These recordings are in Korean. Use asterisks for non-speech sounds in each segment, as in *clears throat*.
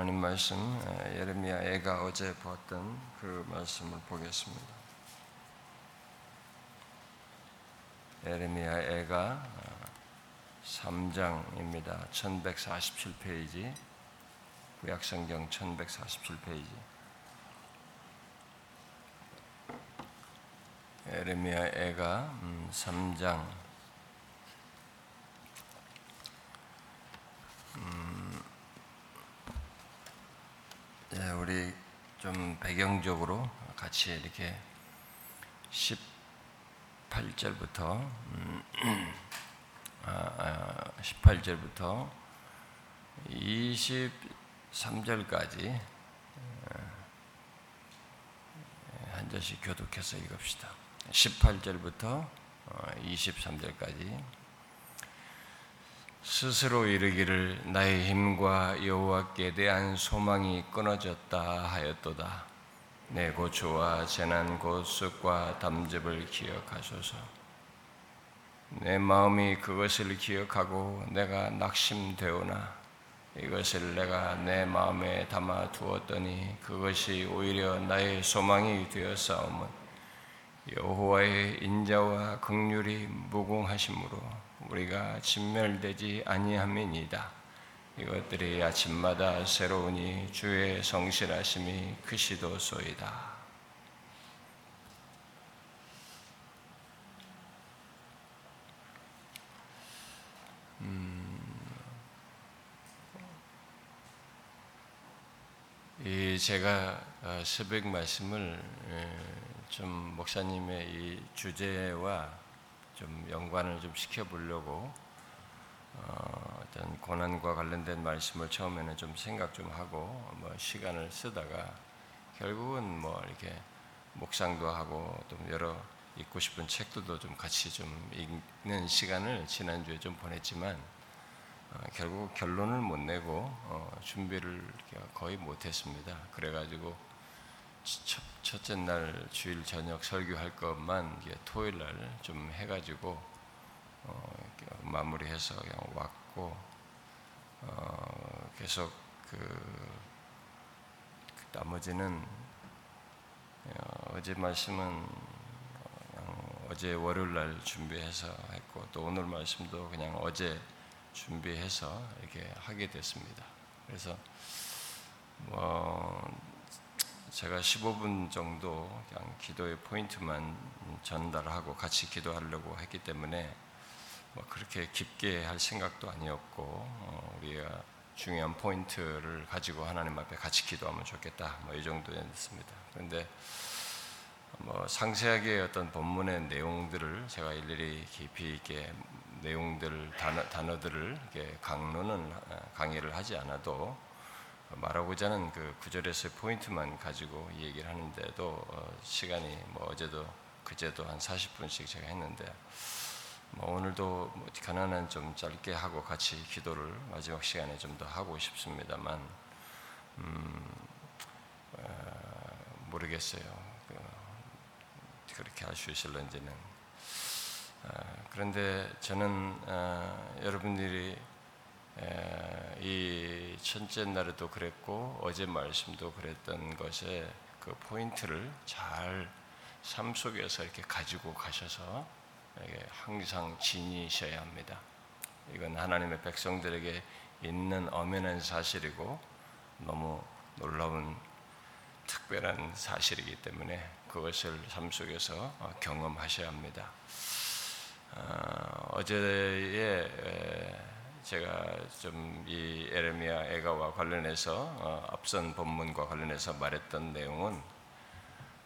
하나님 말씀 예레미야 애가 어제 보았던 그 말씀을 보겠습니다. 예레미야 애가 3장입니다. 1147페이지 구약성경 1147페이지 예레미야 애가 3장 네, 우리 좀 배경적으로 같이 이렇게 18절부터 음, *clears throat* 아, 18절부터 23절까지 한 절씩 교독해서 읽읍시다. 18절부터 23절까지 스스로 이르기를 나의 힘과 여호와께 대한 소망이 끊어졌다 하였도다. 내 고초와 재난 곧 쑥과 담즙을 기억하소서. 내 마음이 그것을 기억하고 내가 낙심되오나 이것을 내가 내 마음에 담아 두었더니 그것이 오히려 나의 소망이 되었사오면 여호와의 인자와 극률이 무궁하심으로 우리가 진멸되지 아니함이니이다. 이것들이 아침마다 새로우니 주의 성실하심이 크시도소이다. 음, 이 제가 어, 새벽 말씀을 좀 목사님의 이 주제와 좀 연관을 좀 시켜보려고 어, 어떤 고난과 관련된 말씀을 처음에는 좀 생각 좀 하고 뭐 시간을 쓰다가 결국은 뭐 이렇게 묵상도 하고 또 여러 읽고 싶은 책들도 좀 같이 좀 읽는 시간을 지난주에 좀 보냈지만 어, 결국 결론을 못 내고 어, 준비를 거의 못했습니다. 그래가지고 첫, 첫째 날 주일 저녁 설교할 것만 토요일 날 좀 해가지고 어, 마무리해서 그냥 왔고 어, 계속 그, 그 나머지는 어, 제 말씀은 어제 월요일 날 준비해서 했고 또 오늘 말씀도 그냥 어제 준비해서 이렇게 하게 됐습니다. 그래서 뭐 제가 15분 정도 그냥 기도의 포인트만 전달하고 같이 기도하려고 했기 때문에 뭐 그렇게 깊게 할 생각도 아니었고 어, 우리가 중요한 포인트를 가지고 하나님 앞에 같이 기도하면 좋겠다. 뭐 이 정도였습니다. 그런데 뭐 상세하게 어떤 본문의 내용들을 제가 일일이 깊이 있게 내용들 단어, 단어들을 강론은 어, 강의를 하지 않아도 말하고자 하는 그 구절에서의 포인트만 가지고 얘기를 하는데도 어, 시간이 뭐 어제도 그제도 한 40분씩 제가 했는데 뭐 오늘도 뭐 가난한 좀 짧게 하고 같이 기도를 마지막 시간에 좀 더 하고 싶습니다만 음, 어, 모르겠어요. 그, 그렇게 할 수 있을런지는 어, 그런데 저는 어, 여러분들이 이 첫째 날에도 그랬고 어제 말씀도 그랬던 것에 그 포인트를 잘 삶 속에서 이렇게 가지고 가셔서 항상 지니셔야 합니다. 이건 하나님의 백성들에게 있는 엄연한 사실이고 너무 놀라운 특별한 사실이기 때문에 그것을 삶 속에서 어, 경험하셔야 합니다. 어, 어제의 제가 좀 이 에레미야 애가와 관련해서 어, 앞선 본문과 관련해서 말했던 내용은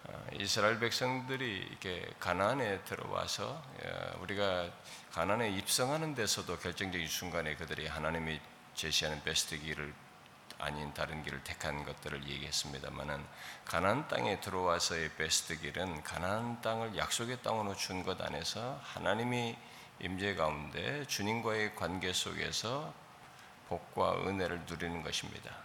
어, 이스라엘 백성들이 이렇게 가나안에 들어와서 어, 우리가 가나안에 입성하는 데서도 결정적인 순간에 그들이 하나님이 제시하는 베스트 길을 아닌 다른 길을 택한 것들을 얘기했습니다만은 가나안 땅에 들어와서의 베스트 길은 가나안 땅을 약속의 땅으로 준 것 안에서 하나님이 임재 가운데 주님과의 관계 속에서 복과 은혜를 누리는 것입니다.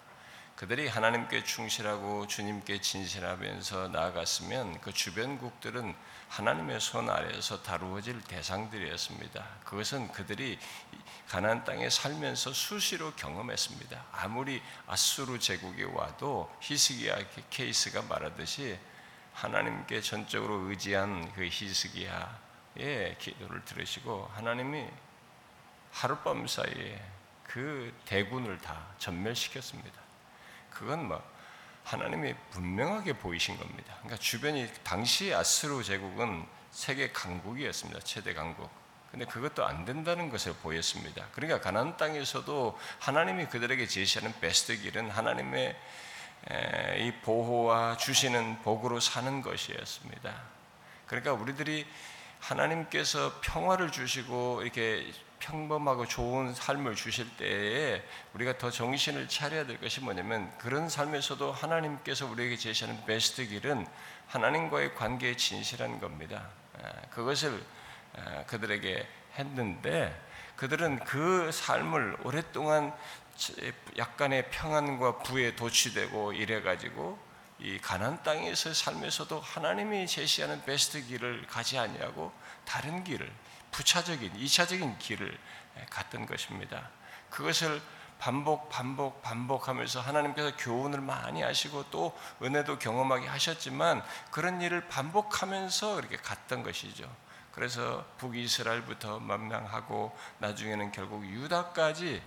그들이 하나님께 충실하고 주님께 진실하면서 나아갔으면 그 주변국들은 하나님의 손 아래에서 다루어질 대상들이었습니다. 그것은 그들이 가나안 땅에 살면서 수시로 경험했습니다. 아무리 아수르 제국이 와도 히스기야 케이스가 말하듯이 하나님께 전적으로 의지한 그 히스기야 의 기도를 들으시고 하나님이 하룻밤 사이에 그 대군을 다 전멸시켰습니다. 그건 뭐 하나님이 분명하게 보이신 겁니다. 그러니까 주변이 당시 아스루 제국은 세계 강국이었습니다. 최대 강국. 근데 그것도 안 된다는 것을 보였습니다. 그러니까 가나안 땅에서도 하나님이 그들에게 제시하는 베스트 길은 하나님의 이 보호와 주시는 복으로 사는 것이었습니다. 그러니까 우리들이 하나님께서 평화를 주시고 이렇게 평범하고 좋은 삶을 주실 때에 우리가 더 정신을 차려야 될 것이 뭐냐면 그런 삶에서도 하나님께서 우리에게 제시하는 베스트 길은 하나님과의 관계에 진실한 겁니다. 아, 그것을 아, 그들에게 했는데 그들은 그 삶을 오랫동안 약간의 평안과 부에 도취되고 이래 가지고 이 가난 땅에서 삶에서도 하나님이 제시하는 베스트 길을 가지 아니하고 다른 길을 부차적인 이차적인 길을 갔던 것입니다. 그것을 반복 반복 반복하면서 하나님께서 교훈을 많이 하시고 또 은혜도 경험하게 하셨지만 그런 일을 반복하면서 그렇게 갔던 것이죠. 그래서 북이스라엘부터 만명하고 나중에는 결국 유다까지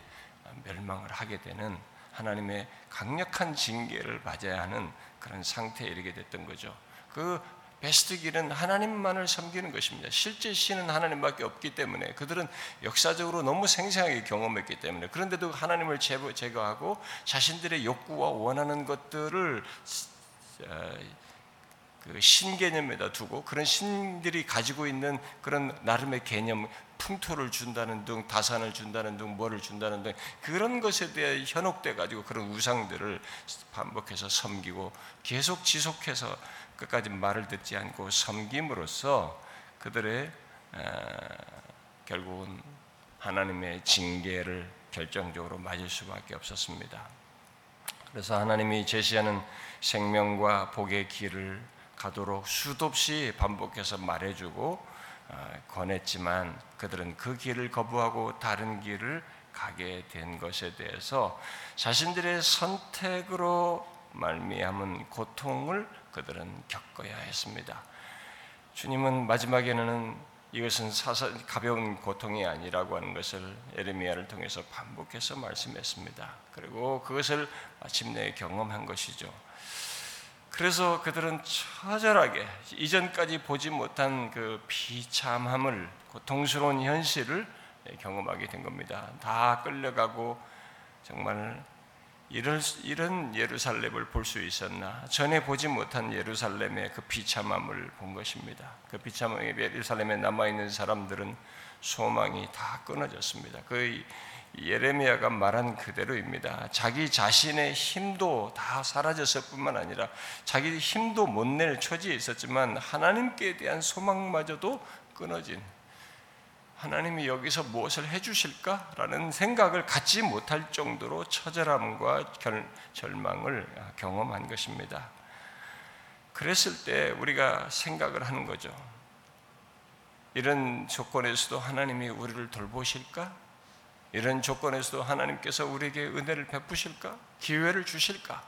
멸망을 하게 되는 하나님의 강력한 징계를 맞아야 하는 그런 상태에 이르게 됐던 거죠. 그 베스트 길은 하나님만을 섬기는 것입니다. 실제 신은 하나님밖에 없기 때문에 그들은 역사적으로 너무 생생하게 경험했기 때문에 그런데도 하나님을 제거하고 자신들의 욕구와 원하는 것들을 어, 그 신개념에다 두고 그런 신들이 가지고 있는 그런 나름의 개념, 풍토를 준다는 등, 다산을 준다는 등, 뭐를 준다는 등 그런 것에 대해 현혹돼 가지고 그런 우상들을 반복해서 섬기고 계속 지속해서 끝까지 말을 듣지 않고 섬김으로써 그들의 결국은 하나님의 징계를 결정적으로 맞을 수밖에 없었습니다. 그래서 하나님이 제시하는 생명과 복의 길을 가도록 수도 없이 반복해서 말해주고 어, 권했지만 그들은 그 길을 거부하고 다른 길을 가게 된 것에 대해서 자신들의 선택으로 말미암은 고통을 그들은 겪어야 했습니다. 주님은 마지막에는 이것은 사사, 가벼운 고통이 아니라고 하는 것을 에르미야를 통해서 반복해서 말씀했습니다. 그리고 그것을 마침내 경험한 것이죠. 그래서 그들은 처절하게 이전까지 보지 못한 그 비참함을 고통스러운 현실을 경험하게 된 겁니다. 다 끌려가고 정말 이런, 이런 예루살렘을 볼 수 있었나? 전에 보지 못한 예루살렘의 그 비참함을 본 것입니다. 그 비참함의 예루살렘에 남아 있는 사람들은 소망이 다 끊어졌습니다. 그 예레미야가 말한 그대로입니다. 자기 자신의 힘도 다 사라졌을 뿐만 아니라 자기 힘도 못 낼 처지에 있었지만 하나님께 대한 소망마저도 끊어진 하나님이 여기서 무엇을 해주실까라는 생각을 갖지 못할 정도로 처절함과 절망을 경험한 것입니다. 그랬을 때 우리가 생각을 하는 거죠. 이런 조건에서도 하나님이 우리를 돌보실까? 이런 조건에서도 하나님께서 우리에게 은혜를 베푸실까? 기회를 주실까?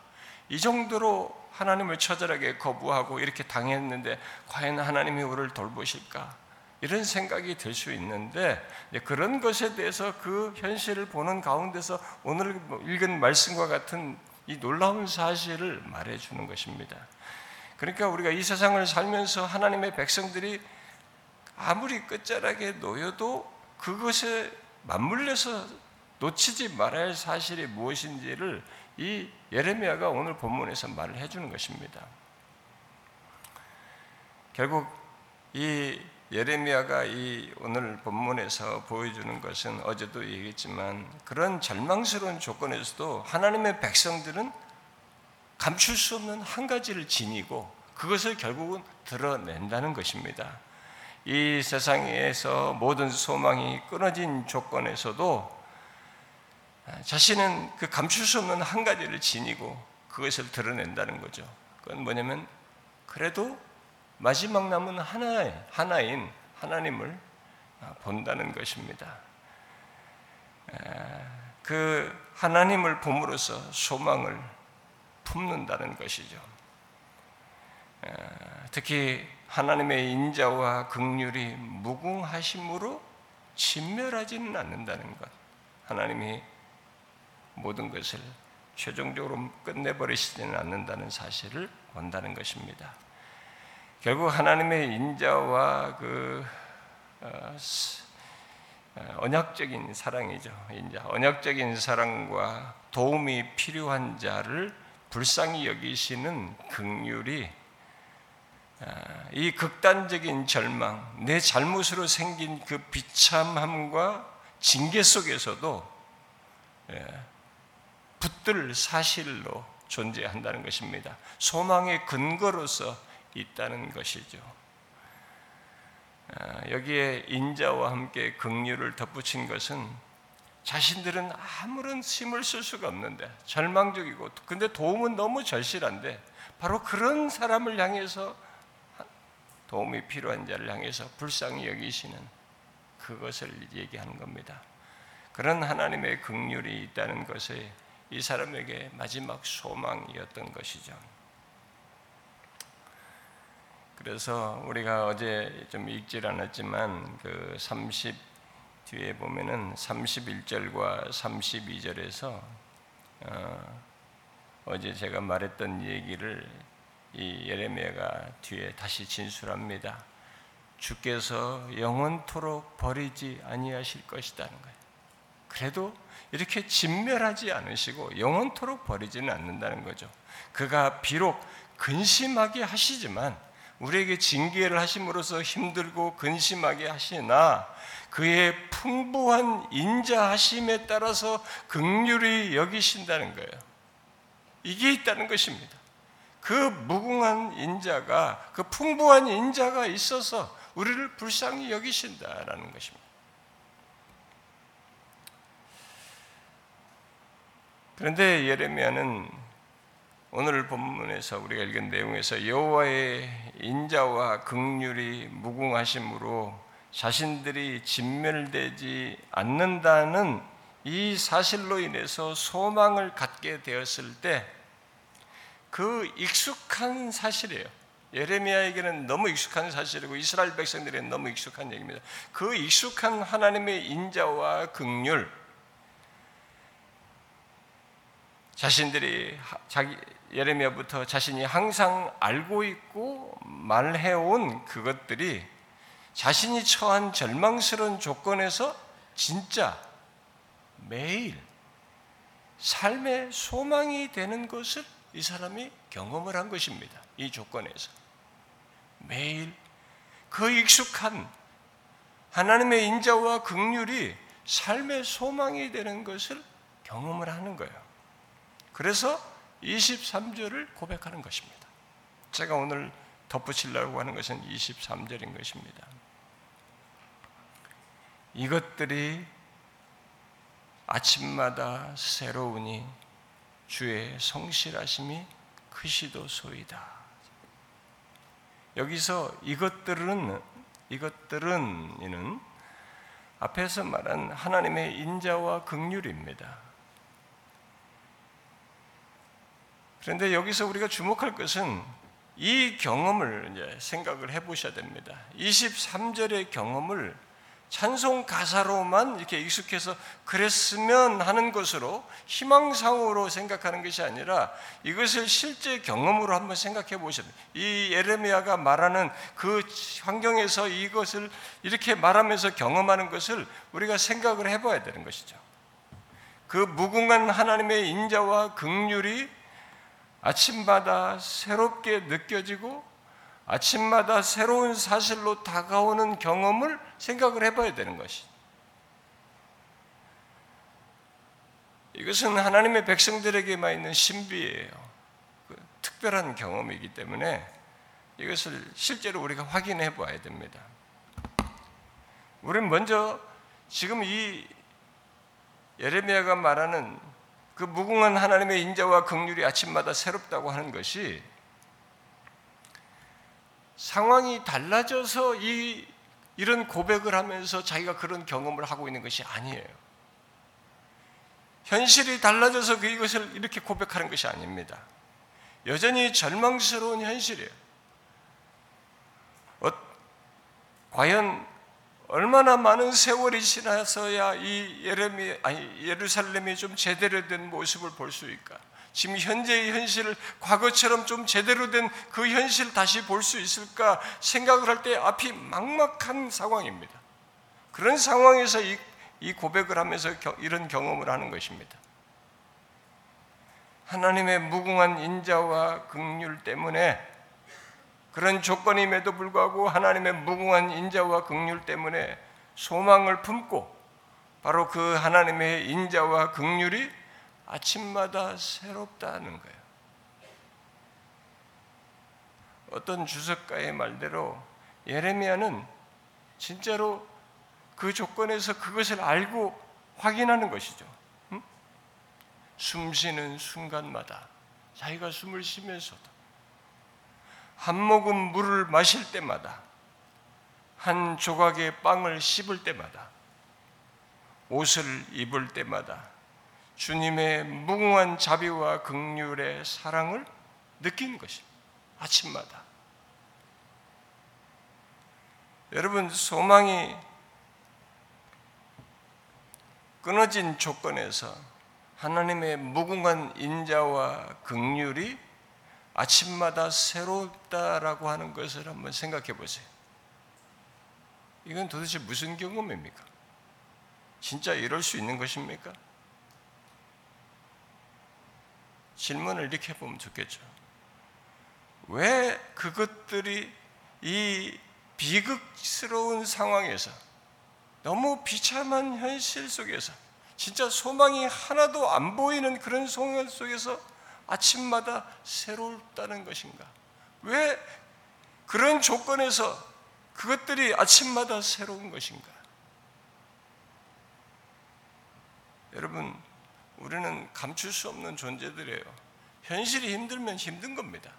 이 정도로 하나님을 처절하게 거부하고 이렇게 당했는데 과연 하나님이 우리를 돌보실까? 이런 생각이 들 수 있는데 그런 것에 대해서 그 현실을 보는 가운데서 오늘 읽은 말씀과 같은 이 놀라운 사실을 말해 주는 것입니다. 그러니까 우리가 이 세상을 살면서 하나님의 백성들이 아무리 끝자락에 놓여도 그것에 맞물려서 놓치지 말아야 할 사실이 무엇인지를 이 예레미야가 오늘 본문에서 말을 해주는 것입니다. 결국 이 예레미야가 이 오늘 본문에서 보여주는 것은 어제도 얘기했지만 그런 절망스러운 조건에서도 하나님의 백성들은 감출 수 없는 한 가지를 지니고 그것을 결국은 드러낸다는 것입니다. 이 세상에서 모든 소망이 끊어진 조건에서도 자신은 그 감출 수 없는 한 가지를 지니고 그것을 드러낸다는 거죠. 그건 뭐냐면 그래도 마지막 남은 하나 하나인 하나님을 본다는 것입니다. 그 하나님을 봄으로써 소망을 품는다는 것이죠. 특히 하나님의 인자와 극률이 무궁하심으로 진멸하지는 않는다는 것. 하나님이 모든 것을 최종적으로 끝내버리시지는 않는다는 사실을 본다는 것입니다. 결국 하나님의 인자와 그 어, 어, 언약적인 사랑이죠. 인자, 언약적인 사랑과 도움이 필요한 자를 불쌍히 여기시는 긍휼이 아, 이 극단적인 절망, 내 잘못으로 생긴 그 비참함과 징계 속에서도 예, 붙들 사실로 존재한다는 것입니다. 소망의 근거로서 있다는 것이죠. 아, 여기에 인자와 함께 긍휼을 덧붙인 것은 자신들은 아무런 힘을 쓸 수가 없는데 절망적이고 근데 도움은 너무 절실한데 바로 그런 사람을 향해서 도움이 필요한 자를 향해서 불쌍히 여기시는 그것을 얘기하는 겁니다. 그런 하나님의 긍휼이 있다는 것에 이 사람에게 마지막 소망이었던 것이죠. 그래서 우리가 어제 좀 읽질 않았지만 그 30 뒤에 보면은 31절과 32절에서 어, 제 제가 말했던 얘기를 이 예레미야가 뒤에 다시 진술합니다. 주께서 영원토록 버리지 아니하실 것이라는 거예요. 그래도 이렇게 진멸하지 않으시고 영원토록 버리지는 않는다는 거죠. 그가 비록 근심하게 하시지만 우리에게 징계를 하심으로써 힘들고 근심하게 하시나 그의 풍부한 인자하심에 따라서 극률이 여기신다는 거예요. 이게 있다는 것입니다. 그 무궁한 인자가 그 풍부한 인자가 있어서 우리를 불쌍히 여기신다라는 것입니다. 그런데 예레미야는 오늘 본문에서 우리가 읽은 내용에서 여호와의 인자와 극률이 무궁하심으로 자신들이 진멸되지 않는다는 이 사실로 인해서 소망을 갖게 되었을 때 그 익숙한 사실이에요. 예레미야에게는 너무 익숙한 사실이고 이스라엘 백성들에게는 너무 익숙한 얘기입니다. 그 익숙한 하나님의 인자와 극률 자신들이 자기 예레미야부터 자신이 항상 알고 있고 말해온 그것들이 자신이 처한 절망스러운 조건에서 진짜 매일 삶의 소망이 되는 것을 이 사람이 경험을 한 것입니다. 이 조건에서. 매일 그 익숙한 하나님의 인자와 극률이 삶의 소망이 되는 것을 경험을 하는 거예요. 그래서 23절을 고백하는 것입니다. 제가 오늘 덧붙이려고 하는 것은 23절인 것입니다. 이것들이 아침마다 새로우니 주의 성실하심이 크시도소이다. 여기서 이것들은 이것들은 이는 앞에서 말한 하나님의 인자와 긍휼입니다. 그런데 여기서 우리가 주목할 것은 이 경험을 이제 생각을 해 보셔야 됩니다. 23절의 경험을 찬송 가사로만 이렇게 익숙해서 그랬으면 하는 것으로 희망상으로 생각하는 것이 아니라 이것을 실제 경험으로 한번 생각해 보시면 이 예레미야가 말하는 그 환경에서 이것을 이렇게 말하면서 경험하는 것을 우리가 생각을 해 봐야 되는 것이죠. 그 무궁한 하나님의 인자와 극률이 아침마다 새롭게 느껴지고 아침마다 새로운 사실로 다가오는 경험을 생각을 해봐야 되는 것이. 이것은 하나님의 백성들에게만 있는 신비예요. 그 특별한 경험이기 때문에 이것을 실제로 우리가 확인해 봐야 됩니다. 우리는 먼저 지금 이 예레미야가 말하는 그 무궁한 하나님의 인자와 긍휼이 아침마다 새롭다고 하는 것이 상황이 달라져서 이 이런 고백을 하면서 자기가 그런 경험을 하고 있는 것이 아니에요. 현실이 달라져서 그 이것을 이렇게 고백하는 것이 아닙니다. 여전히 절망스러운 현실이에요. 어, 과연 얼마나 많은 세월이 지나서야 이 예레미 아니 예루살렘이 좀 제대로 된 모습을 볼 수 있을까? 지금 현재의 현실을 과거처럼 좀 제대로 된 그 현실 다시 볼 수 있을까 생각을 할 때 앞이 막막한 상황입니다. 그런 상황에서 이, 이 고백을 하면서 겨, 이런 경험을 하는 것입니다. 하나님의 무궁한 인자와 긍휼 때문에 그런 조건임에도 불구하고 하나님의 무궁한 인자와 긍휼 때문에 소망을 품고 바로 그 하나님의 인자와 긍휼이 아침마다 새롭다는 거예요. 어떤 주석가의 말대로 예레미야는 진짜로 그 조건에서 그것을 알고 확인하는 것이죠. 응? 숨 쉬는 순간마다 자기가 숨을 쉬면서도 한 모금 물을 마실 때마다 한 조각의 빵을 씹을 때마다 옷을 입을 때마다 주님의 무궁한 자비와 긍휼의 사랑을 느끼는 것입니다. 아침마다. 여러분 소망이 끊어진 조건에서 하나님의 무궁한 인자와 긍휼이 아침마다 새롭다라고 하는 것을 한번 생각해 보세요. 이건 도대체 무슨 경험입니까? 진짜 이럴 수 있는 것입니까? 질문을 이렇게 해보면 좋겠죠. 왜 그것들이 이 비극스러운 상황에서 너무 비참한 현실 속에서 진짜 소망이 하나도 안 보이는 그런 상황 속에서 아침마다 새롭다는 것인가? 왜 그런 조건에서 그것들이 아침마다 새로운 것인가? 여러분, 우리는 감출 수 없는 존재들이에요. 현실이 힘들면 힘든 겁니다.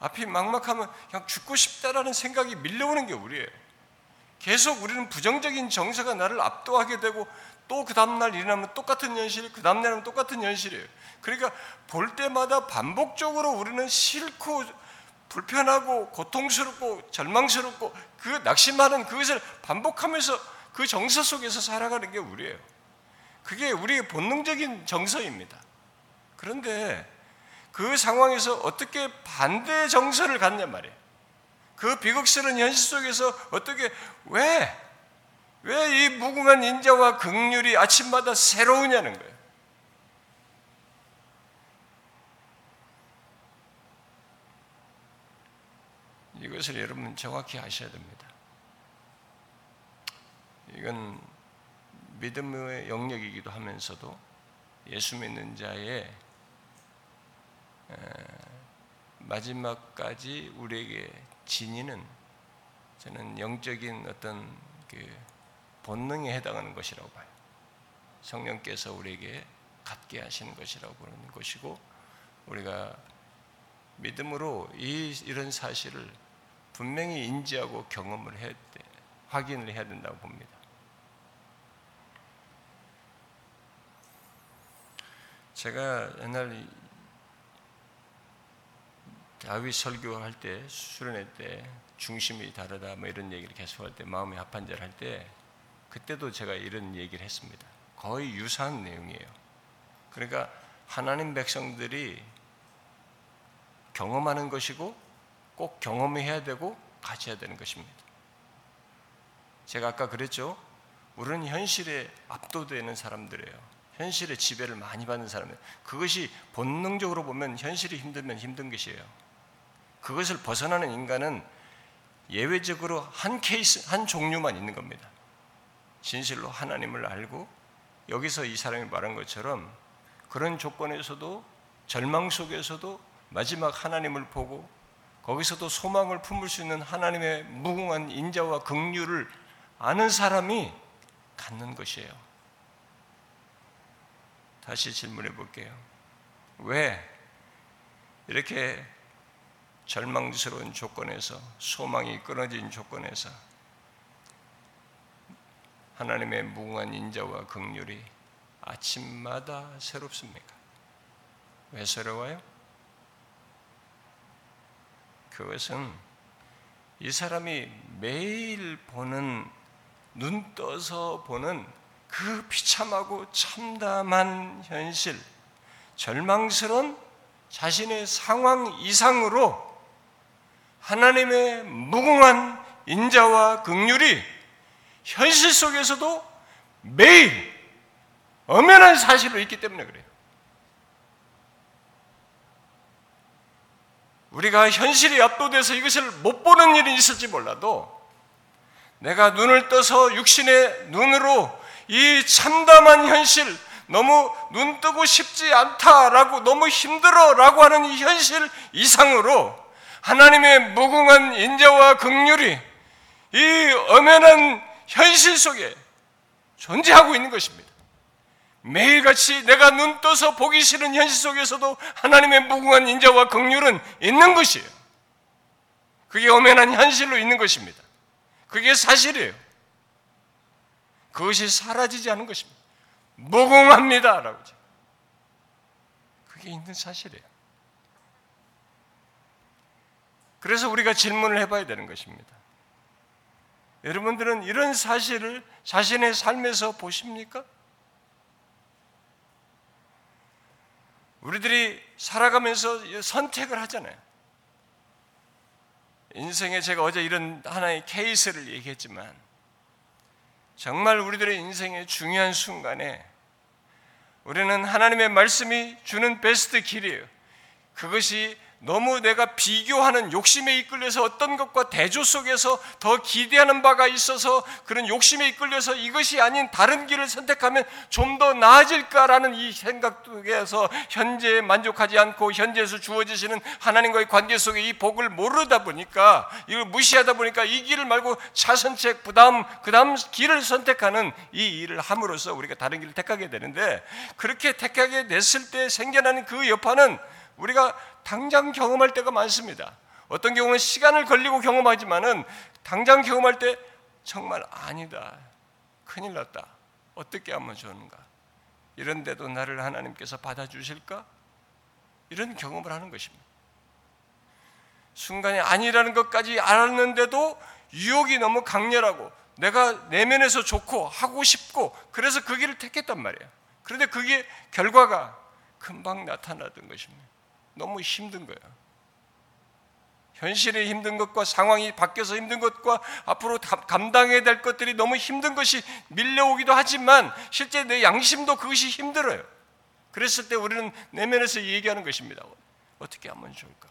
앞이 막막하면 그냥 죽고 싶다라는 생각이 밀려오는 게 우리예요. 계속 우리는 부정적인 정서가 나를 압도하게 되고 또 그 다음날 일어나면 똑같은 현실, 그 다음날 하면 똑같은 현실이에요. 그러니까 볼 때마다 반복적으로 우리는 싫고 불편하고 고통스럽고 절망스럽고 그 낙심하는 그것을 반복하면서 그 정서 속에서 살아가는 게 우리예요. 그게 우리의 본능적인 정서입니다. 그런데 그 상황에서 어떻게 반대 정서를 갖냐 말이에요. 그 비극스러운 현실 속에서 어떻게 왜 왜 이 무궁한 인자와 극률이 아침마다 새로우냐는 거예요. 이것을 여러분 정확히 아셔야 됩니다. 이건 믿음의 영역이기도 하면서도 예수 믿는 자의 마지막까지 우리에게 지니는 저는 영적인 어떤 그 본능에 해당하는 것이라고 봐요. 성령께서 우리에게 갖게 하시는 것이라고 보는 것이고 우리가 믿음으로 이 이런 사실을 분명히 인지하고 경험을 해야 돼, 확인을 해야 된다고 봅니다. 제가 옛날 다윗 설교할 때 수련회 때 중심이 다르다 뭐 이런 얘기를 계속할 때 마음이 합한 자할때 그때도 제가 이런 얘기를 했습니다. 거의 유사한 내용이에요. 그러니까 하나님 백성들이 경험하는 것이고 꼭 경험해야 되고 같이 해야 되는 것입니다. 제가 아까 그랬죠. 우리는 현실에 압도되는 사람들이에요. 현실의 지배를 많이 받는 사람이에요. 그것이 본능적으로 보면 현실이 힘들면 힘든 것이에요. 그것을 벗어나는 인간은 예외적으로 한 케이스, 한 종류만 있는 겁니다. 진실로 하나님을 알고 여기서 이 사람이 말한 것처럼 그런 조건에서도 절망 속에서도 마지막 하나님을 보고 거기서도 소망을 품을 수 있는 하나님의 무궁한 인자와 긍휼을 아는 사람이 갖는 것이에요. 다시 질문해 볼게요. 왜 이렇게 절망스러운 조건에서 소망이 끊어진 조건에서 하나님의 무궁한 인자와 긍휼이 아침마다 새롭습니까? 왜 새로워요? 그것은 이 사람이 매일 보는 눈 떠서 보는 그 비참하고 참담한 현실, 절망스러운 자신의 상황 이상으로 하나님의 무궁한 인자와 극률이 현실 속에서도 매일 엄연한 사실로 있기 때문에 그래요. 우리가 현실에 압도돼서 이것을 못 보는 일이 있을지 몰라도 내가 눈을 떠서 육신의 눈으로 이 참담한 현실, 너무 눈 뜨고 싶지 않다라고 너무 힘들어라고 하는 이 현실 이상으로 하나님의 무궁한 인자와 극률이 이 엄연한 현실 속에 존재하고 있는 것입니다. 매일같이 내가 눈 떠서 보기 싫은 현실 속에서도 하나님의 무궁한 인자와 긍휼은 있는 것이에요. 그게 엄연한 현실로 있는 것입니다. 그게 사실이에요. 그것이 사라지지 않은 것입니다. 무궁합니다라고. 그게 있는 사실이에요. 그래서 우리가 질문을 해봐야 되는 것입니다. 여러분들은 이런 사실을 자신의 삶에서 보십니까? 우리들이 살아가면서 선택을 하잖아요. 인생에 제가 어제 이런 하나의 케이스를 얘기했지만 정말 우리들의 인생의 중요한 순간에 우리는 하나님의 말씀이 주는 베스트 길이에요. 그것이 너무 내가 비교하는 욕심에 이끌려서 어떤 것과 대조 속에서 더 기대하는 바가 있어서 그런 욕심에 이끌려서 이것이 아닌 다른 길을 선택하면 좀 더 나아질까라는 이 생각 속에서 현재에 만족하지 않고 현재에서 주어지시는 하나님과의 관계 속에 이 복을 모르다 보니까 이걸 무시하다 보니까 이 길을 말고 차선책 부담 그다음 길을 선택하는 이 일을 함으로써 우리가 다른 길을 택하게 되는데 그렇게 택하게 됐을 때 생겨나는 그 여파는 우리가 당장 경험할 때가 많습니다. 어떤 경우는 시간을 걸리고 경험하지만은 당장 경험할 때 정말 아니다. 큰일 났다. 어떻게 하면 좋은가? 이런데도 나를 하나님께서 받아주실까? 이런 경험을 하는 것입니다. 순간에 아니라는 것까지 알았는데도 유혹이 너무 강렬하고 내가 내면에서 좋고 하고 싶고 그래서 그 길을 택했단 말이에요. 그런데 그게 결과가 금방 나타나던 것입니다. 너무 힘든 거예요. 현실이 힘든 것과 상황이 바뀌어서 힘든 것과 앞으로 감당해야 될 것들이 너무 힘든 것이 밀려오기도 하지만 실제 내 양심도 그것이 힘들어요. 그랬을 때 우리는 내면에서 얘기하는 것입니다. 어떻게 하면 좋을까?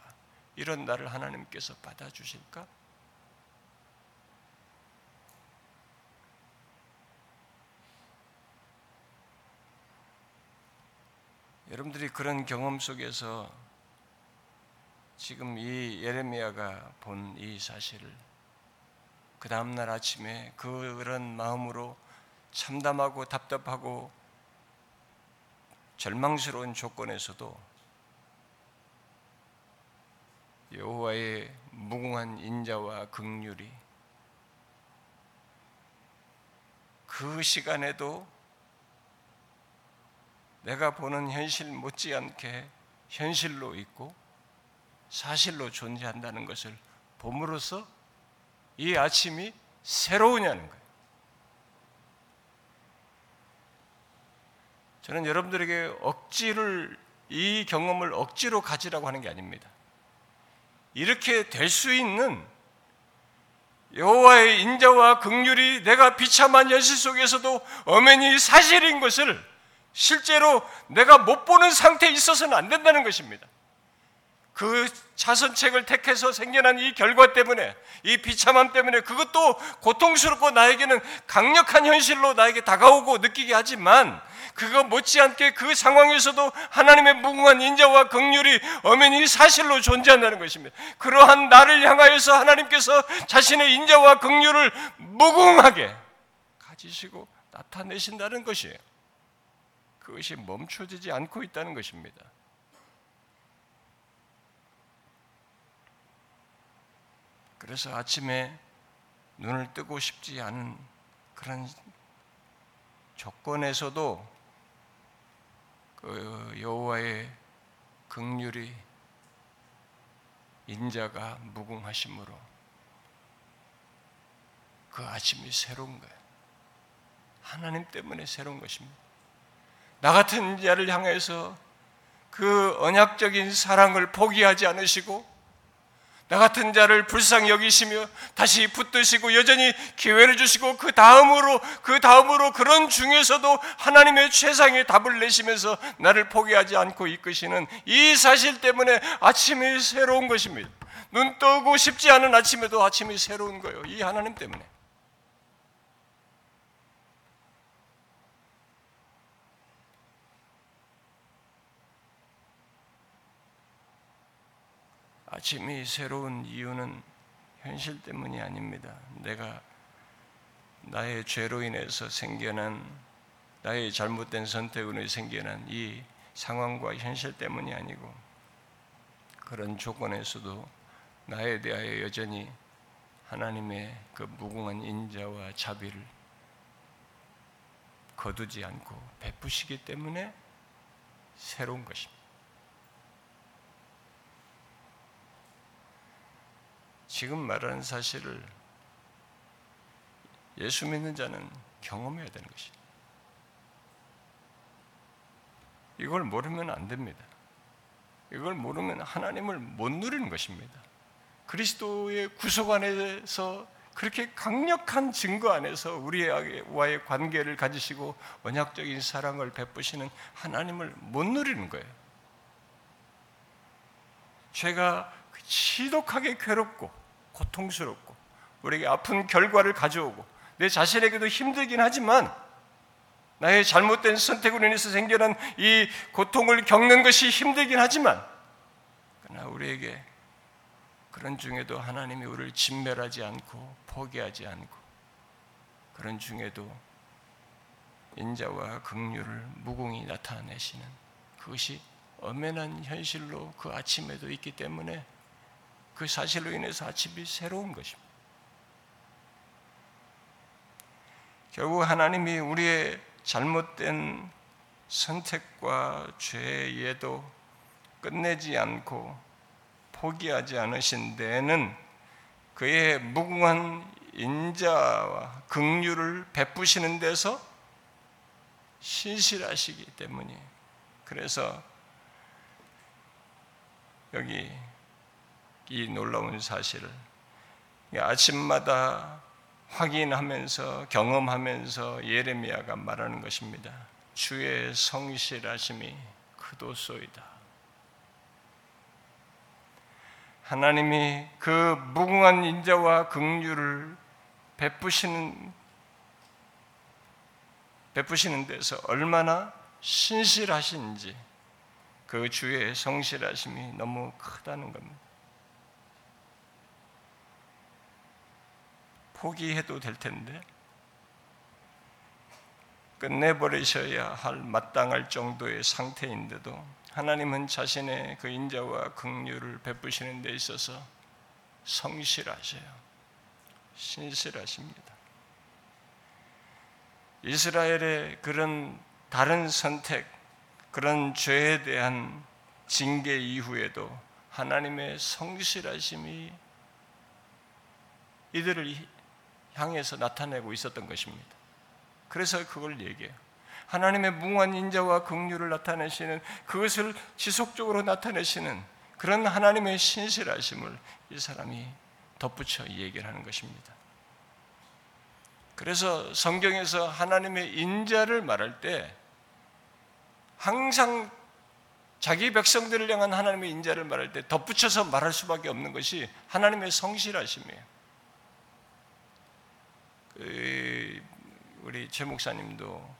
이런 나를 하나님께서 받아주실까? 여러분들이 그런 경험 속에서 지금 이 예레미야가 본 이 사실을 그 다음 날 아침에 그런 마음으로 참담하고 답답하고 절망스러운 조건에서도 여호와의 무궁한 인자와 극률이 그 시간에도 내가 보는 현실 못지않게 현실로 있고 사실로 존재한다는 것을 봄으로써 이 아침이 새로우냐는 거예요. 저는 여러분들에게 억지를 이 경험을 억지로 가지라고 하는 게 아닙니다. 이렇게 될 수 있는 여호와의 인자와 긍휼이 내가 비참한 현실 속에서도 엄연히 사실인 것을 실제로 내가 못 보는 상태에 있어서는 안 된다는 것입니다. 그 자선책을 택해서 생겨난 이 결과 때문에 이 비참함 때문에 그것도 고통스럽고 나에게는 강력한 현실로 나에게 다가오고 느끼게 하지만 그거 못지않게 그 상황에서도 하나님의 무궁한 인자와 긍휼이 엄연히 사실로 존재한다는 것입니다. 그러한 나를 향하여서 하나님께서 자신의 인자와 긍휼을 무궁하게 가지시고 나타내신다는 것이에요. 그것이 멈춰지지 않고 있다는 것입니다. 그래서 아침에 눈을 뜨고 싶지 않은 그런 조건에서도 그 여호와의 극률이 인자가 무궁하심으로 그 아침이 새로운 거예요. 하나님 때문에 새로운 것입니다. 나 같은 자를 향해서 그 언약적인 사랑을 포기하지 않으시고 나 같은 자를 불쌍히 여기시며 다시 붙드시고 여전히 기회를 주시고 그 다음으로 그 다음으로 그런 중에서도 하나님의 최상의 답을 내시면서 나를 포기하지 않고 이끄시는 이 사실 때문에 아침이 새로운 것입니다. 눈 뜨고 싶지 않은 아침에도 아침이 새로운 거예요. 이 하나님 때문에. 아침이 새로운 이유는 현실 때문이 아닙니다. 내가 나의 죄로 인해서 생겨난 나의 잘못된 선택으로 생겨난 이 상황과 현실 때문이 아니고 그런 조건에서도 나에 대하여 여전히 하나님의 그 무궁한 인자와 자비를 거두지 않고 베푸시기 때문에 새로운 것입니다. 지금 말하는 사실을 예수 믿는 자는 경험해야 되는 것이. 이걸 모르면 안 됩니다. 이걸 모르면 하나님을 못 누리는 것입니다. 그리스도의 구속 안에서 그렇게 강력한 증거 안에서 우리와의 관계를 가지시고 언약적인 사랑을 베푸시는 하나님을 못 누리는 거예요. 죄가 지독하게 괴롭고 고통스럽고 우리에게 아픈 결과를 가져오고 내 자신에게도 힘들긴 하지만 나의 잘못된 선택으로 인해서 생겨난 이 고통을 겪는 것이 힘들긴 하지만 그러나 우리에게 그런 중에도 하나님이 우리를 진멸하지 않고 포기하지 않고 그런 중에도 인자와 긍휼을 무공히 나타내시는 그것이 엄연한 현실로 그 아침에도 있기 때문에 그 사실로 인해서 아침이 새로운 것입니다. 결국 하나님이 우리의 잘못된 선택과 죄에도 끝내지 않고 포기하지 않으신 데에는 그의 무궁한 인자와 긍휼을 베푸시는 데서 신실하시기 때문이 그래서 여기 이 놀라운 사실을 아침마다 확인하면서 경험하면서 예레미야가 말하는 것입니다. 주의 성실하심이 크도소이다. 하나님이 그 무궁한 인자와 긍휼을 베푸시는 베푸시는 데서 얼마나 신실하신지 그 주의 성실하심이 너무 크다는 겁니다. 포기해도 될 텐데 끝내버리셔야 할 마땅할 정도의 상태인데도 하나님은 자신의 그 인자와 긍휼을 베푸시는 데 있어서 성실하셔요. 신실하십니다. 이스라엘의 그런 다른 선택, 그런 죄에 대한 징계 이후에도 하나님의 성실하심이 이들을 향해서 나타내고 있었던 것입니다. 그래서 그걸 얘기해요. 하나님의 무한 인자와 긍휼을 나타내시는 그것을 지속적으로 나타내시는 그런 하나님의 신실하심을 이 사람이 덧붙여 얘기를 하는 것입니다. 그래서 성경에서 하나님의 인자를 말할 때 항상 자기 백성들을 향한 하나님의 인자를 말할 때 덧붙여서 말할 수밖에 없는 것이 하나님의 성실하심이에요. 그 우리 최 목사님도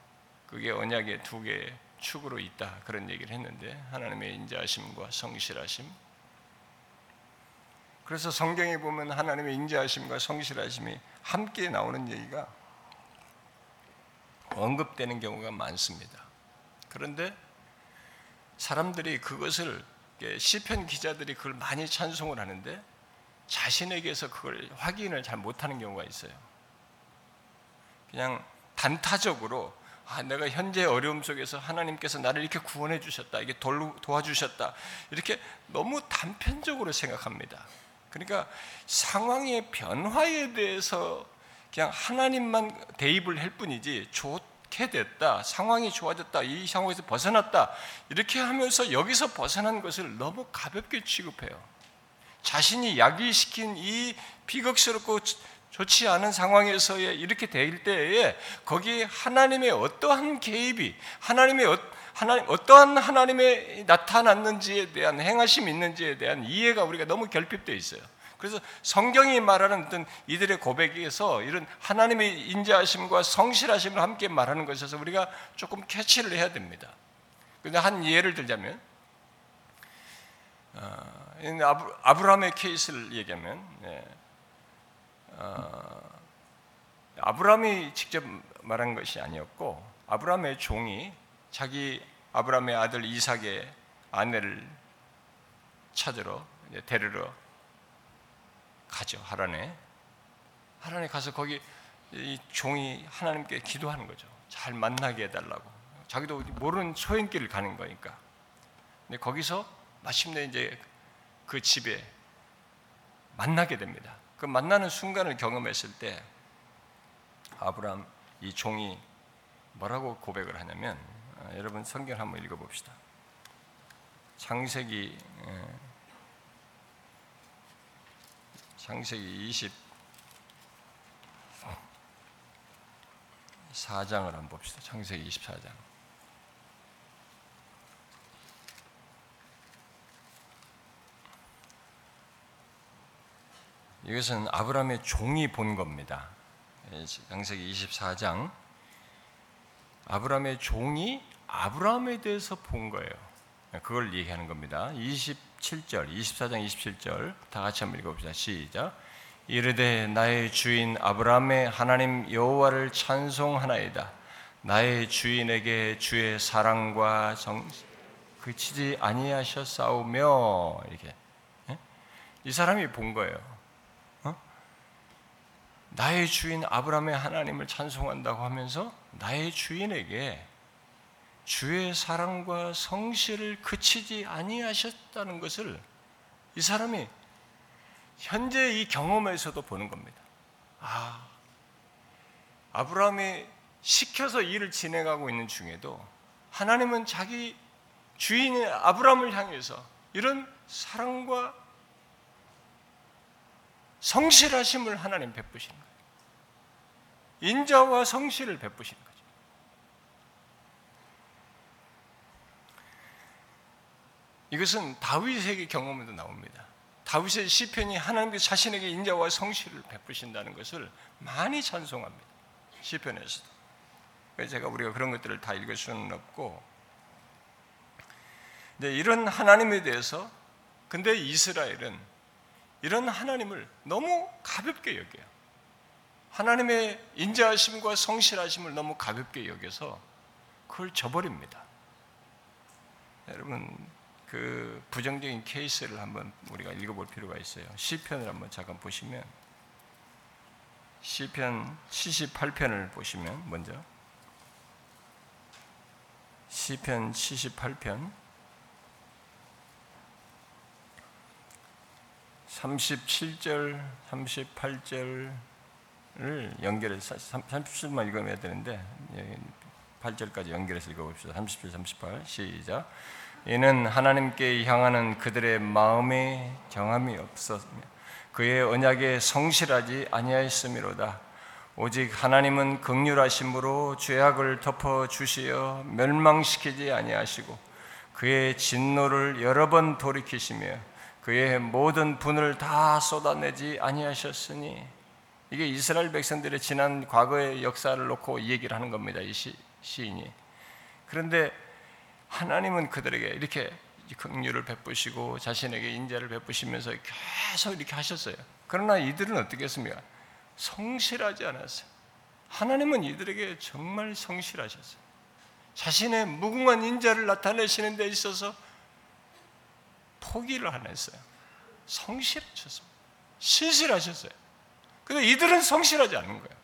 그게 언약의 두 개의 축으로 있다 그런 얘기를 했는데 하나님의 인자하심과 성실하심. 그래서 성경에 보면 하나님의 인자하심과 성실하심이 함께 나오는 얘기가 언급되는 경우가 많습니다. 그런데 사람들이 그것을 시편 기자들이 그걸 많이 찬송을 하는데 자신에게서 그걸 확인을 잘 못하는 경우가 있어요. 그냥 단타적으로 아, 내가 현재 어려움 속에서 하나님께서 나를 이렇게 구원해 주셨다, 이게 도와주셨다, 이렇게 너무 단편적으로 생각합니다. 그러니까 상황의 변화에 대해서 그냥 하나님만 대입을 할 뿐이지 좋게 됐다, 상황이 좋아졌다, 이 상황에서 벗어났다 이렇게 하면서 여기서 벗어난 것을 너무 가볍게 취급해요. 자신이 야기시킨 이 비극스럽고 좋지 않은 상황에서의 이렇게 될 때에 거기에 하나님의 어떠한 개입이 하나님의 어, 하나님 어떠한 하나님의 나타났는지에 대한 행하심이 있는지에 대한 이해가 우리가 너무 결핍되어 있어요. 그래서 성경이 말하는 어떤 이들의 고백에서 이런 하나님의 인자하심과 성실하심을 함께 말하는 것에서 우리가 조금 캐치를 해야 됩니다. 근데 한 예를 들자면 어, 아브라함의 케이스를 얘기하면 예, 어, 아브라함이 직접 말한 것이 아니었고 아브라함의 종이 자기 아브라함의 아들 이삭의 아내를 찾으러 데리러 가죠 하란에 하란에 가서 거기 이 종이 하나님께 기도하는 거죠. 잘 만나게 해달라고. 자기도 모르는 소행길을 가는 거니까. 근데 거기서 마침내 이제 그 집에 만나게 됩니다. 그 만나는 순간을 경험했을 때 아브라함 이 종이 뭐라고 고백을 하냐면 아, 여러분 성경 한번 읽어봅시다. 창세기 창세기 20 4장을 한번 봅시다. 창세기 24장. 이것은 아브라함의 종이 본 겁니다. 창세기 24장. 아브라함의 종이 아브라함에 대해서 본 거예요. 그걸 얘기하는 겁니다. 27절, 24장 27절 다 같이 한번 읽어봅시다. 시작. 이르되 나의 주인 아브라함의 하나님 여호와를 찬송하나이다. 나의 주인에게 주의 사랑과 정 그치지 아니하셨사오며 이렇게 예? 이 사람이 본 거예요. 어? 나의 주인 아브라함의 하나님을 찬송한다고 하면서 나의 주인에게 주의 사랑과 성실을 그치지 아니하셨다는 것을 이 사람이 현재 이 경험에서도 보는 겁니다. 아, 아브라함이 시켜서 일을 진행하고 있는 중에도 하나님은 자기 주인인 아브라함을 향해서 이런 사랑과 성실하심을 하나님 베푸시는 거예요. 인자와 성실을 베푸시는 거예요. 이것은 다윗에게 경험에도 나옵니다. 다윗의 시편이 하나님께서 자신에게 인자와 성실을 베푸신다는 것을 많이 찬송합니다. 시편에서도. 그래서 제가 우리가 그런 것들을 다 읽을 수는 없고, 이런 하나님에 대해서, 근데 이스라엘은 이런 하나님을 너무 가볍게 여겨요. 하나님의 인자하심과 성실하심을 너무 가볍게 여겨서 그걸 저버립니다. 여러분 그 부정적인 케이스를 한번 우리가 읽어볼 필요가 있어요. 시편을 한번 잠깐 보시면 시편 78편을 보시면 먼저 시편 78편 37절, 38절을 연결해서 37만 읽어야 되는데 8절까지 연결해서 읽어봅시다. 37, 38 시작. 이는 하나님께 향하는 그들의 마음에 정함이 없었며 그의 언약에 성실하지 아니하였음이로다. 오직 하나님은 극률하심으로 죄악을 덮어 주시어 멸망시키지 아니하시고 그의 진노를 여러 번 돌이키시며 그의 모든 분을 다 쏟아내지 아니하셨으니 이게 이스라엘 백성들의 지난 과거의 역사를 놓고 이 얘기를 하는 겁니다. 이 시, 시인이. 그런데 하나님은 그들에게 이렇게 긍휼을 베푸시고 자신에게 인자를 베푸시면서 계속 이렇게 하셨어요. 그러나 이들은 어떻게 했습니까? 성실하지 않았어요. 하나님은 이들에게 정말 성실하셨어요. 자신의 무궁한 인자를 나타내시는 데 있어서 포기를 안 했어요. 성실하셨습니다. 신실하셨어요. 근데 이들은 성실하지 않은 거예요.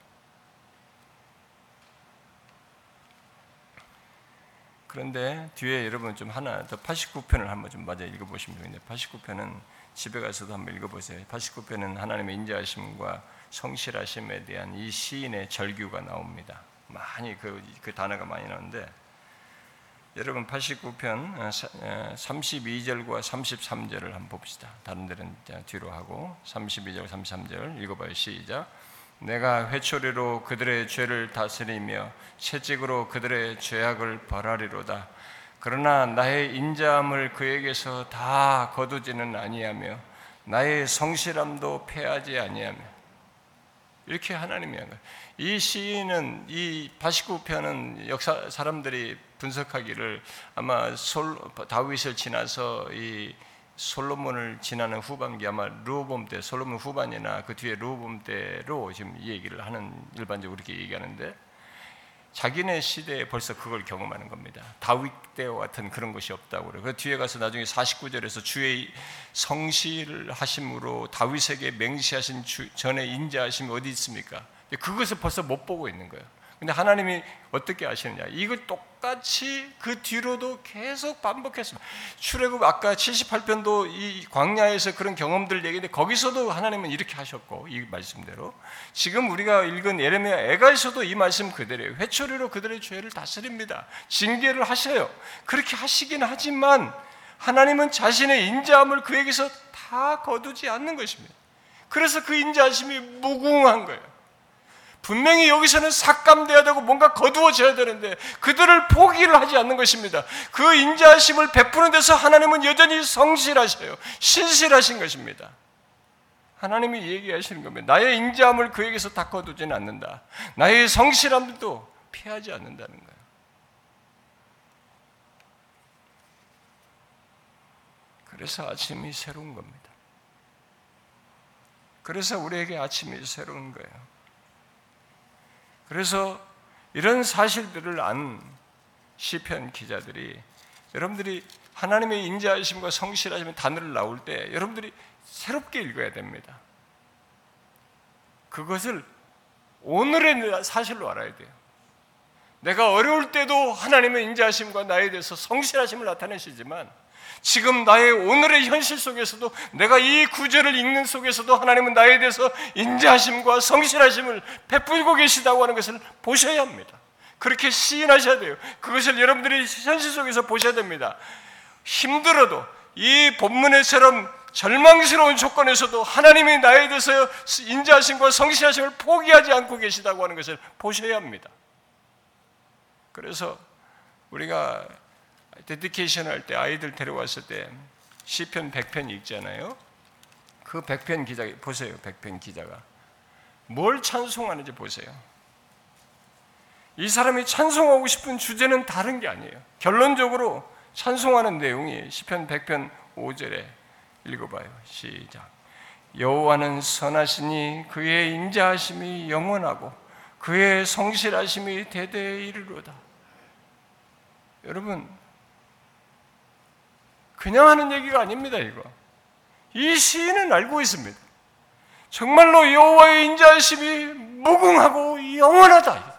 그런데 뒤에 여러분 좀 하나 더 89편을 한번 좀 맞아 읽어보시면 되겠는데 89편은 집에 가서도 한번 읽어보세요. 89편은 하나님의 인자하심과 성실하심에 대한 이 시인의 절규가 나옵니다. 많이 그, 그 단어가 많이 나오는데 여러분 89편 32절과 33절을 한번 봅시다. 다른 데는 뒤로 하고 32절 33절 읽어봐요. 시작. 내가 회초리로 그들의 죄를 다스리며 채찍으로 그들의 죄악을 벌하리로다. 그러나 나의 인자함을 그에게서 다 거두지는 아니하며 나의 성실함도 패하지 아니하며 이렇게 하나님이 한 거예요. 이 시인은 이 89편은 역사 사람들이 분석하기를 아마 솔, 다윗을 지나서 이 솔로몬을 지나는 후반기 아마 르호봄 때 솔로몬 후반이나 그 뒤에 르호봄 때로 지금 이 얘기를 하는 일반적으로 그렇게 얘기하는데 자기네 시대에 벌써 그걸 경험하는 겁니다. 다윗 때와 같은 그런 것이 없다고 그래요. 그 뒤에 가서 나중에 49절에서 주의 성실 하심으로 다윗에게 맹시하신 주, 전에 인자하심이 어디 있습니까? 그것을 벌써 못 보고 있는 거예요. 근데 하나님이 어떻게 하시느냐? 이걸 똑같이 그 뒤로도 계속 반복했습니다. 출애굽 아까 78편도 이 광야에서 그런 경험들 얘기인데 거기서도 하나님은 이렇게 하셨고 이 말씀대로 지금 우리가 읽은 예레미야 애가에서도 이 말씀 그대로예요. 회초리로 그들의 죄를 다스립니다. 징계를 하셔요. 그렇게 하시긴 하지만 하나님은 자신의 인자함을 그에게서 다 거두지 않는 것입니다. 그래서 그 인자하심이 무궁한 거예요. 분명히 여기서는 삭감돼야 되고 뭔가 거두어져야 되는데 그들을 포기를 하지 않는 것입니다. 그 인자하심을 베푸는 데서 하나님은 여전히 성실하셔요. 신실하신 것입니다. 하나님이 얘기하시는 겁니다. 나의 인자함을 그에게서 다 거두지는 않는다. 나의 성실함도 피하지 않는다는 거예요. 그래서 아침이 새로운 겁니다. 그래서 우리에게 아침이 새로운 거예요. 그래서 이런 사실들을 안 시편 기자들이 여러분들이 하나님의 인자하심과 성실하심의 단어를 나올 때 여러분들이 새롭게 읽어야 됩니다. 그것을 오늘의 사실로 알아야 돼요. 내가 어려울 때도 하나님의 인자하심과 나에 대해서 성실하심을 나타내시지만 지금 나의 오늘의 현실 속에서도 내가 이 구절을 읽는 속에서도 하나님은 나에 대해서 인자하심과 성실하심을 베풀고 계시다고 하는 것을 보셔야 합니다. 그렇게 시인하셔야 돼요. 그것을 여러분들이 현실 속에서 보셔야 됩니다. 힘들어도 이 본문에처럼 절망스러운 조건에서도 하나님이 나에 대해서 인자하심과 성실하심을 포기하지 않고 계시다고 하는 것을 보셔야 합니다. 그래서 우리가 데디케이션 할 때 아이들 데려왔을 때 시편 100편 읽잖아요. 그 100편 기자 보세요. 100편 기자가 뭘 찬송하는지 보세요. 이 사람이 찬송하고 싶은 주제는 다른 게 아니에요. 결론적으로 찬송하는 내용이 시편 100편 5절에 읽어봐요. 시작. 여호와는 선하시니 그의 인자하심이 영원하고 그의 성실하심이 대대에 이르로다. 여러분 그냥 하는 얘기가 아닙니다, 이거. 이 시인은 알고 있습니다. 정말로 여호와의 인자하심이 무궁하고 영원하다.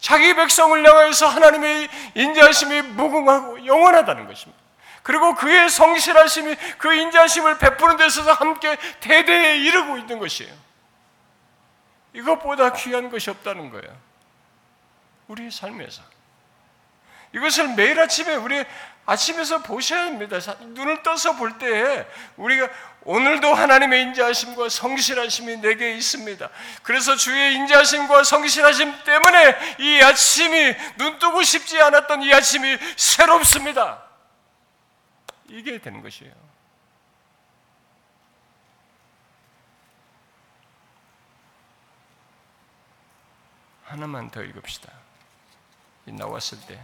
자기 백성을 향하여서 하나님의 인자하심이 무궁하고 영원하다는 것입니다. 그리고 그의 성실하심이 그 인자하심을 베푸는 데 있어서 함께 대대에 이르고 있는 것이에요. 이것보다 귀한 것이 없다는 거예요. 우리의 삶에서. 이것을 매일 아침에 우리 아침에서 보셔야 합니다. 눈을 떠서 볼때 우리가 오늘도 하나님의 인자하심과 성실하심이 내게 있습니다. 그래서 주의 인자하심과 성실하심 때문에 이 아침이 눈 뜨고 싶지 않았던 이 아침이 새롭습니다. 이게 되는 것이에요. 하나만 더 읽읍시다. 나왔을 때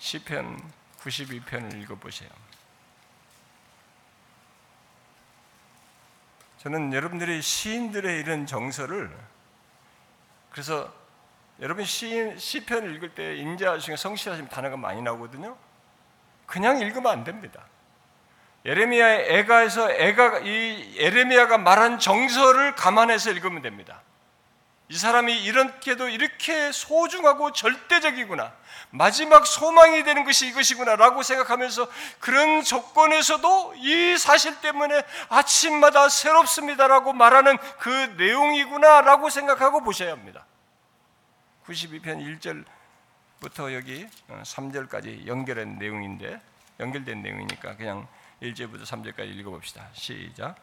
시편 92편을 읽어 보세요. 저는 여러분들이 시인들의 이런 정서를 그래서 여러분 시, 시편을 읽을 때 인자하시고 성실하신 단어가 많이 나오거든요. 그냥 읽으면 안 됩니다. 예레미야의 애가에서 애가 이 예레미야가 말한 정서를 감안해서 읽으면 됩니다. 이 사람이 이렇게도 이렇게 소중하고 절대적이구나. 마지막 소망이 되는 것이 이것이구나라고 생각하면서 그런 조건에서도 이 사실 때문에 아침마다 새롭습니다라고 말하는 그 내용이구나라고 생각하고 보셔야 합니다. 92편 1절부터 여기 3절까지 연결한 내용인데 연결된 내용이니까 그냥 1절부터 3절까지 읽어 봅시다. 시작.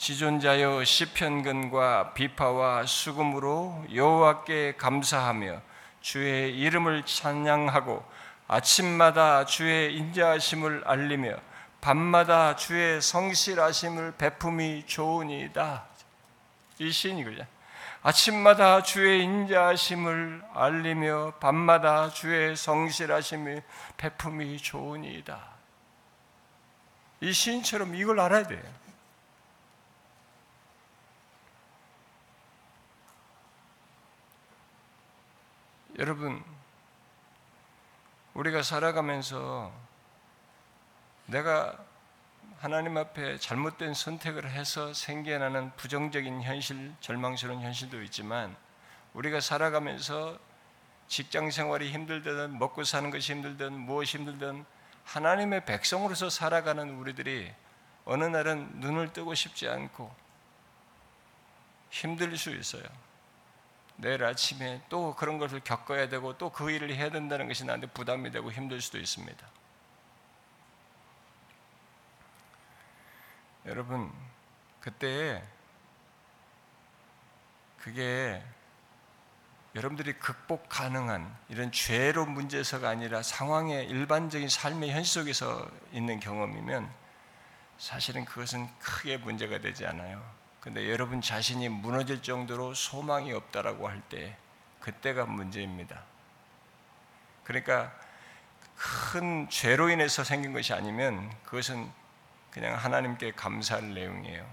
지존자여 시편근과 비파와 수금으로 여호와께 감사하며 주의 이름을 찬양하고 아침마다 주의 인자하심을 알리며 밤마다 주의 성실하심을 베품이 좋으니이다. 이 시인이 그죠? 아침마다 주의 인자하심을 알리며 밤마다 주의 성실하심을 베품이 좋으니이다. 이 시인처럼 이걸 알아야 돼요. 여러분, 우리가 살아가면서 내가 하나님 앞에 잘못된 선택을 해서 생겨나는 부정적인 현실, 절망스러운 현실도 있지만 우리가 살아가면서 직장 생활이 힘들든 먹고 사는 것이 힘들든 무엇이 힘들든 하나님의 백성으로서 살아가는 우리들이 어느 날은 눈을 뜨고 싶지 않고 힘들 수 있어요. 내일 아침에 또 그런 것을 겪어야 되고 또 그 일을 해야 된다는 것이 나한테 부담이 되고 힘들 수도 있습니다. 여러분, 그때 그게 여러분들이 극복 가능한 이런 죄로 문제서가 아니라 상황의 일반적인 삶의 현실 속에서 있는 경험이면 사실은 그것은 크게 문제가 되지 않아요. 근데 여러분 자신이 무너질 정도로 소망이 없다라고 할 때 그때가 문제입니다. 그러니까 큰 죄로 인해서 생긴 것이 아니면 그것은 그냥 하나님께 감사할 내용이에요.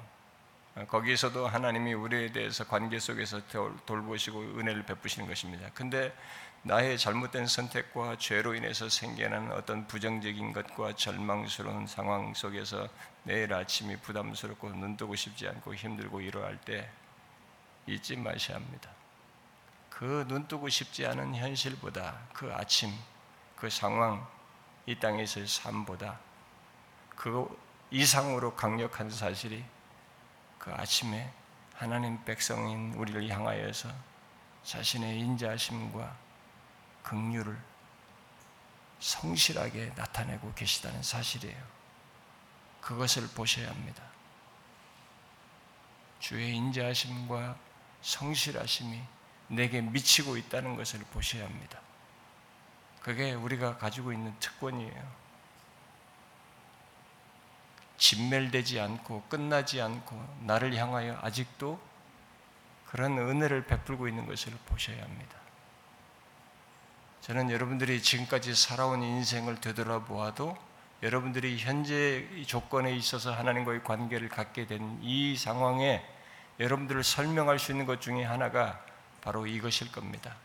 거기에서도 하나님이 우리에 대해서 관계 속에서 돌보시고 은혜를 베푸시는 것입니다. 근데 나의 잘못된 선택과 죄로 인해서 생겨나는 어떤 부정적인 것과 절망스러운 상황 속에서 내일 아침이 부담스럽고 눈뜨고 싶지 않고 힘들고 이러할 때 잊지 마셔야 합니다. 그 눈뜨고 싶지 않은 현실보다 그 아침, 그 상황, 이 땅에서의 삶보다 그 이상으로 강력한 사실이 그 아침에 하나님 백성인 우리를 향하여서 자신의 인자하심과 긍휼을 성실하게 나타내고 계시다는 사실이에요. 그것을 보셔야 합니다. 주의 인자하심과 성실하심이 내게 미치고 있다는 것을 보셔야 합니다. 그게 우리가 가지고 있는 특권이에요. 진멸되지 않고 끝나지 않고 나를 향하여 아직도 그런 은혜를 베풀고 있는 것을 보셔야 합니다. 저는 여러분들이 지금까지 살아온 인생을 되돌아보아도 여러분들이 현재 조건에 있어서 하나님과의 관계를 갖게 된 이 상황에 여러분들을 설명할 수 있는 것 중에 하나가 바로 이것일 겁니다.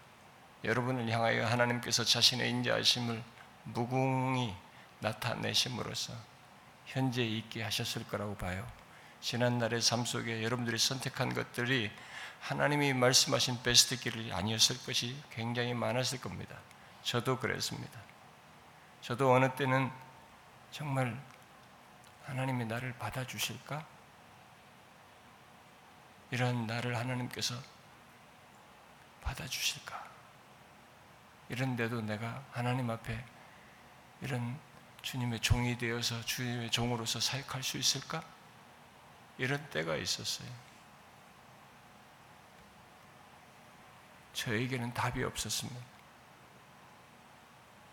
여러분을 향하여 하나님께서 자신의 인자하심을 무궁히 나타내심으로써 현재 있게 하셨을 거라고 봐요. 지난날의 삶 속에 여러분들이 선택한 것들이 하나님이 말씀하신 베스트 길이 아니었을 것이 굉장히 많았을 겁니다. 저도 그랬습니다. 저도 어느 때는 정말 하나님이 나를 받아주실까? 이런 나를 하나님께서 받아주실까? 이런데도 내가 하나님 앞에 이런 주님의 종이 되어서 주님의 종으로서 사역할 수 있을까? 이런 때가 있었어요. 저에게는 답이 없었습니다.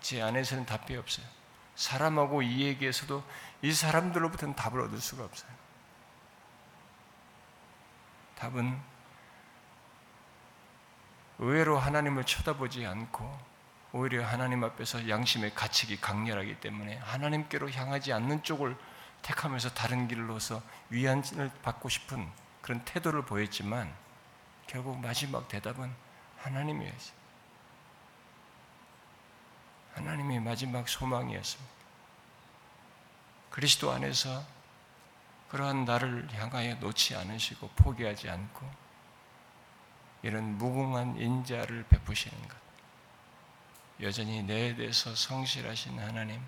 제 안에서는 답이 없어요. 사람하고 이 얘기에서도 이 사람들로부터는 답을 얻을 수가 없어요. 답은 의외로 하나님을 쳐다보지 않고 오히려 하나님 앞에서 양심의 가책이 강렬하기 때문에 하나님께로 향하지 않는 쪽을 택하면서 다른 길로서 위안을 받고 싶은 그런 태도를 보였지만 결국 마지막 대답은 하나님이었어요. 하나님의 마지막 소망이었습니다. 그리스도 안에서 그러한 나를 향하여 놓지 않으시고 포기하지 않고 이런 무궁한 인자를 베푸시는 것. 여전히 내에 대해서 성실하신 하나님,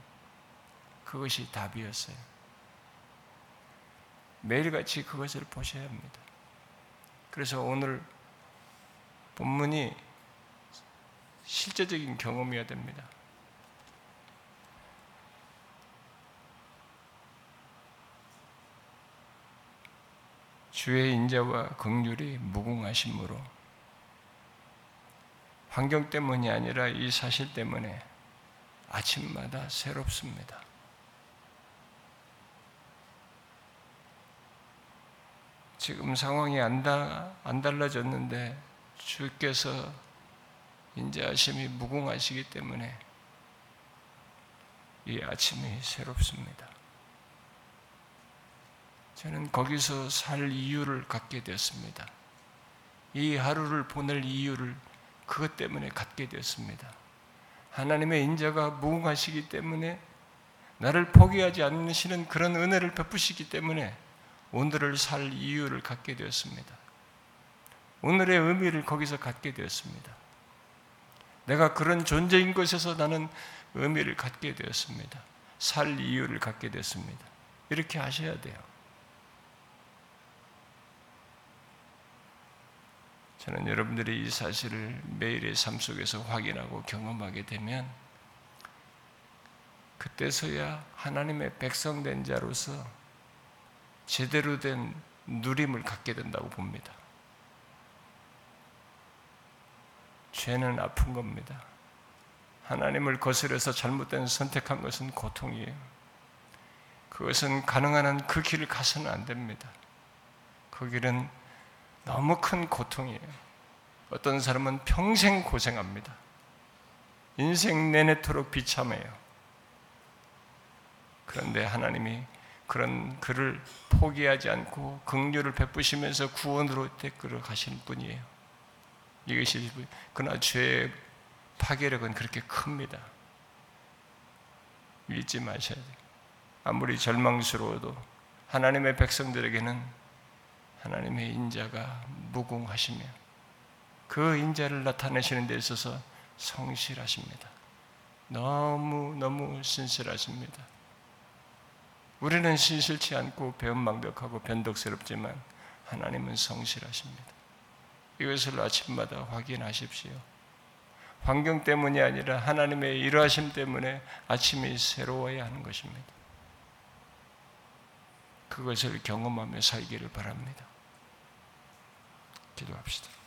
그것이 답이었어요. 매일같이 그것을 보셔야 합니다. 그래서 오늘 본문이 실제적인 경험이어야 됩니다. 주의 인자와 긍휼이 무궁하심으로 환경 때문이 아니라 이 사실 때문에 아침마다 새롭습니다. 지금 상황이 안, 다, 안 달라졌는데 주께서 인자하심이 무궁하시기 때문에 이 아침이 새롭습니다. 저는 거기서 살 이유를 갖게 되었습니다. 이 하루를 보낼 이유를 그것 때문에 갖게 되었습니다. 하나님의 인자가 무궁하시기 때문에 나를 포기하지 않으시는 그런 은혜를 베푸시기 때문에 오늘을 살 이유를 갖게 되었습니다. 오늘의 의미를 거기서 갖게 되었습니다. 내가 그런 존재인 것에서 나는 의미를 갖게 되었습니다. 살 이유를 갖게 되었습니다. 이렇게 하셔야 돼요. 저는 여러분들이 이 사실을 매일의 삶 속에서 확인하고 경험하게 되면 그때서야 하나님의 백성된 자로서 제대로 된 누림을 갖게 된다고 봅니다. 죄는 아픈 겁니다. 하나님을 거스려서 잘못된 선택한 것은 고통이에요. 그것은 가능한 한 그 길을 가서는 안 됩니다. 그 길은 너무 큰 고통이에요. 어떤 사람은 평생 고생합니다. 인생 내내토록 비참해요. 그런데 하나님이 그런 그를 포기하지 않고 긍휼을 베푸시면서 구원으로 이끌어 가시는 분이에요. 이것이 그러나 죄의 파괴력은 그렇게 큽니다. 잊지 마셔야 돼요. 아무리 절망스러워도 하나님의 백성들에게는 하나님의 인자가 무궁하시며 그 인자를 나타내시는 데 있어서 성실하십니다. 너무 너무 신실하십니다. 우리는 신실치 않고 배은망덕하고 변덕스럽지만 하나님은 성실하십니다. 이것을 아침마다 확인하십시오. 환경 때문이 아니라 하나님의 일하심 때문에 아침이 새로워야 하는 것입니다. 그것을 경험하며 살기를 바랍니다. 기도합시다.